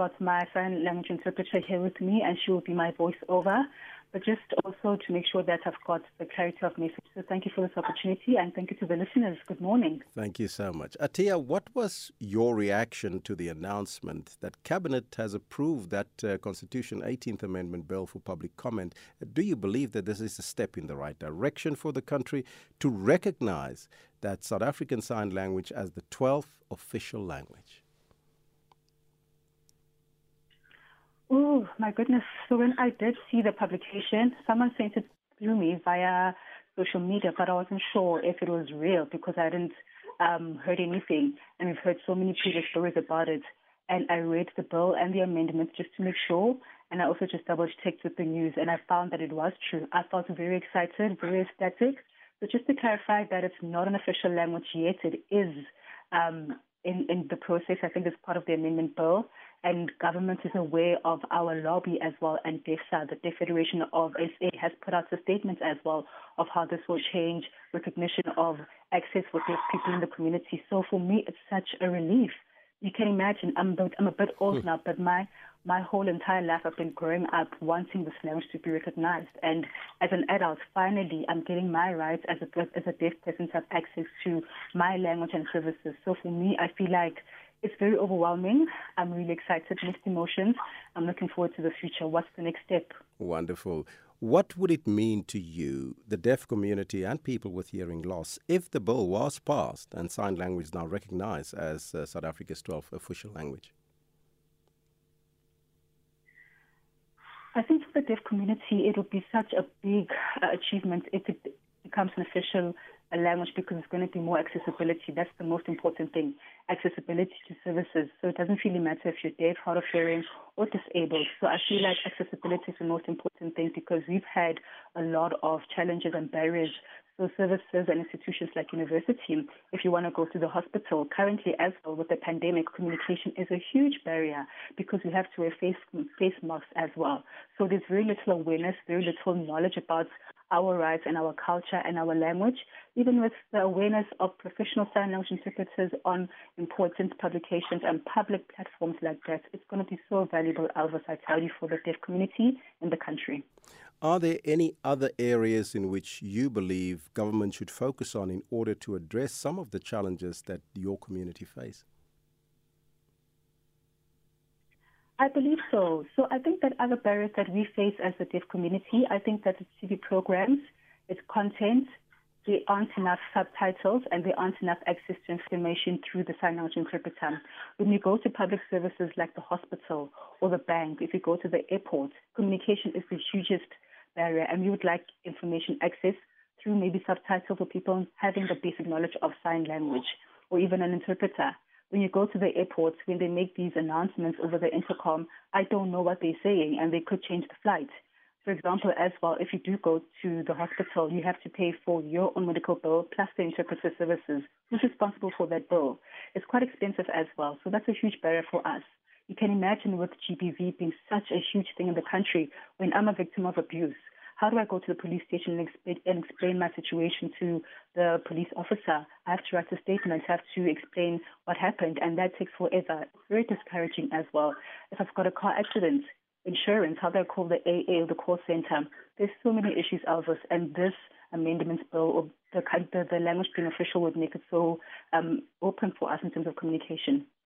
got my sign language interpreter here with me, and she will be my voiceover. But just also to make sure that I've got the clarity of message. So thank you for this opportunity, and thank you to the listeners. Good morning. Thank you so much. Atia, what was your reaction to the announcement that Cabinet has approved that uh, Constitution 18th Amendment bill for public comment? Do you believe that this is a step in the right direction for the country to recognize that South African Sign Language as the 12th official language? Oh, my goodness. So when I did see the publication, someone sent it through me via social media, but I wasn't sure if it was real because I hadn't um, heard anything. And we've heard so many previous stories about it. And I read the bill and the amendments just to make sure. And I also just double checked with the news and I found that it was true. I felt very excited, very ecstatic. So just to clarify that it's not an official language yet, it is um, in, in the process. I think it's part of the amendment bill and government is aware of our lobby as well, and DeafSA, the Deaf Federation of SA, has put out a statement as well of how this will change recognition of access for deaf people in the community. So for me, it's such a relief. You can imagine, I'm, I'm a bit old hmm. now, but my my whole entire life I've been growing up wanting this language to be recognized. And as an adult, finally, I'm getting my rights as a, as a deaf person to have access to my language and services. So for me, I feel like it's very overwhelming. I'm really excited, mixed emotions. I'm looking forward to the future. What's the next step? Wonderful. What would it mean to you, the deaf community, and people with hearing loss, if the bill was passed and sign language is now recognized as uh, South Africa's 12th official language? I think for the deaf community, it would be such a big uh, achievement if it becomes an official a language because it's going to be more accessibility. That's the most important thing, accessibility to services. So it doesn't really matter if you're deaf, hard of hearing, or disabled. So I feel like accessibility is the most important thing because we've had a lot of challenges and barriers. So services and institutions like university, if you want to go to the hospital, currently as well with the pandemic, communication is a huge barrier because we have to wear face face masks as well. So there's very little awareness, very little knowledge about our rights and our culture and our language, even with the awareness of professional sign language interpreters on important publications and public platforms like that. It's going to be so valuable, Elvis, I tell you, for the deaf community in the country. Are there any other areas in which you believe government should focus on in order to address some of the challenges that your community face? I believe so. So I think that other barriers that we face as a deaf community, I think that it's TV programs, it's content, there aren't enough subtitles and there aren't enough access to information through the sign language interpreter. When you go to public services like the hospital or the bank, if you go to the airport, communication is the hugest barrier and we would like information access through maybe subtitles for people having the basic knowledge of sign language or even an interpreter when you go to the airports, when they make these announcements over the intercom, I don't know what they're saying and they could change the flight. For example, as well, if you do go to the hospital, you have to pay for your own medical bill plus the interpreter services. Who's responsible for that bill? It's quite expensive as well. So that's a huge barrier for us. You can imagine with GBV being such a huge thing in the country when I'm a victim of abuse. How do I go to the police station and explain, and explain my situation to the police officer? I have to write a statement, I have to explain what happened, and that takes forever. It's very discouraging as well. If I've got a car accident, insurance, how do I call the AA or the call center? There's so many issues, Elvis, and this amendments bill or the, the, the language being official would make it so um, open for us in terms of communication.